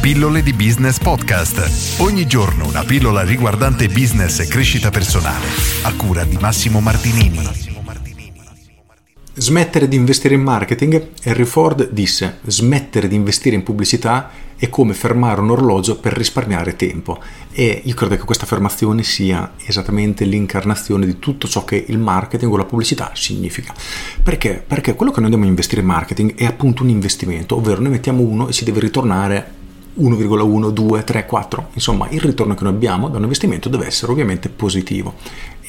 Pillole di Business Podcast. Ogni giorno una pillola riguardante business e crescita personale. A cura di Massimo Martinini. Smettere di investire in marketing? Henry Ford disse smettere di investire in pubblicità è come fermare un orologio per risparmiare tempo e io credo che questa affermazione sia esattamente l'incarnazione di tutto ciò che il marketing o la pubblicità significa. Perché? Perché quello che noi andiamo a investire in marketing è appunto un investimento, ovvero noi mettiamo uno e ci deve ritornare 1,1, 2, 3, 4, insomma il ritorno che noi abbiamo da un investimento deve essere ovviamente positivo.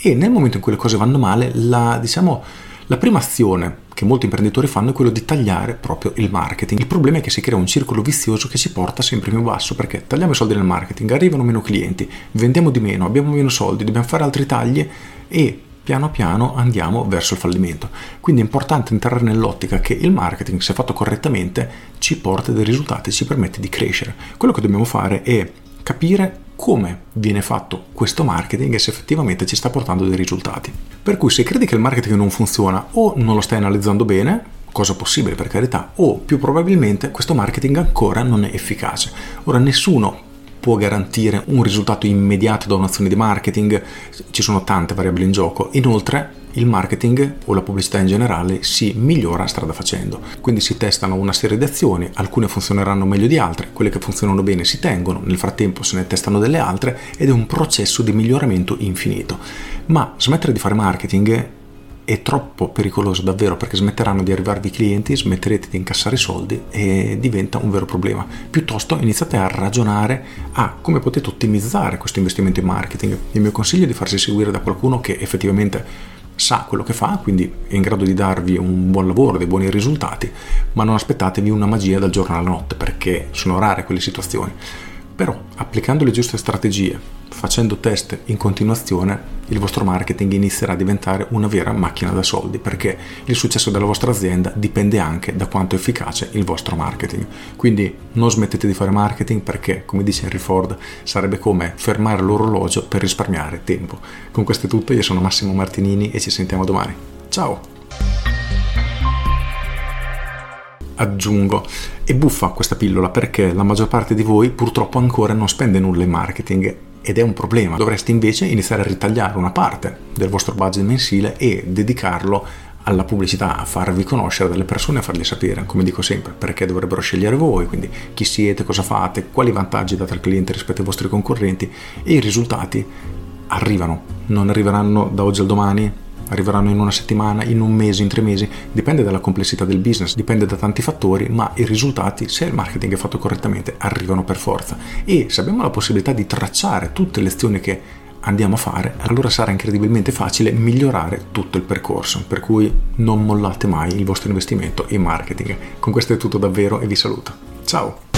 E nel momento in cui le cose vanno male, la, diciamo, la prima azione che molti imprenditori fanno è quello di tagliare proprio il marketing. Il problema è che si crea un circolo vizioso che ci porta sempre più basso perché tagliamo i soldi nel marketing, arrivano meno clienti, vendiamo di meno, abbiamo meno soldi, dobbiamo fare altri tagli e piano piano andiamo verso il fallimento. Quindi è importante entrare nell'ottica che il marketing, se fatto correttamente, ci porta dei risultati, ci permette di crescere. Quello che dobbiamo fare è capire come viene fatto questo marketing e se effettivamente ci sta portando dei risultati. Per cui se credi che il marketing non funziona o non lo stai analizzando bene, cosa possibile per carità, o più probabilmente questo marketing ancora non è efficace. Ora nessuno può garantire un risultato immediato da un'azione di marketing, ci sono tante variabili in gioco. Inoltre il marketing o la pubblicità in generale si migliora strada facendo, quindi si testano una serie di azioni, alcune funzioneranno meglio di altre, quelle che funzionano bene si tengono, nel frattempo se ne testano delle altre ed è un processo di miglioramento infinito. Ma smettere di fare marketing è troppo pericoloso davvero perché smetteranno di arrivarvi i clienti, smetterete di incassare soldi e diventa un vero problema. Piuttosto iniziate a ragionare a come potete ottimizzare questo investimento in marketing. Il mio consiglio è di farsi seguire da qualcuno che effettivamente sa quello che fa, quindi è in grado di darvi un buon lavoro, dei buoni risultati, ma non aspettatevi una magia dal giorno alla notte perché sono rare quelle situazioni. Però applicando le giuste strategie, facendo test in continuazione, il vostro marketing inizierà a diventare una vera macchina da soldi perché il successo della vostra azienda dipende anche da quanto è efficace il vostro marketing. Quindi non smettete di fare marketing perché, come dice Henry Ford, sarebbe come fermare l'orologio per risparmiare tempo. Con questo è tutto, io sono Massimo Martinini e ci sentiamo domani. Ciao! Aggiungo. È buffa questa pillola perché la maggior parte di voi purtroppo ancora non spende nulla in marketing ed è un problema. Dovreste invece iniziare a ritagliare una parte del vostro budget mensile e dedicarlo alla pubblicità, a farvi conoscere dalle persone, a fargli sapere, come dico sempre, perché dovrebbero scegliere voi, quindi chi siete, cosa fate, quali vantaggi date al cliente rispetto ai vostri concorrenti e i risultati arrivano, non arriveranno da oggi al domani, arriveranno in una settimana, in un mese, in tre mesi, dipende dalla complessità del business, dipende da tanti fattori, ma i risultati, se il marketing è fatto correttamente, arrivano per forza. E se abbiamo la possibilità di tracciare tutte le azioni che andiamo a fare, allora sarà incredibilmente facile migliorare tutto il percorso, per cui non mollate mai il vostro investimento in marketing. Con questo è tutto davvero e vi saluto. Ciao!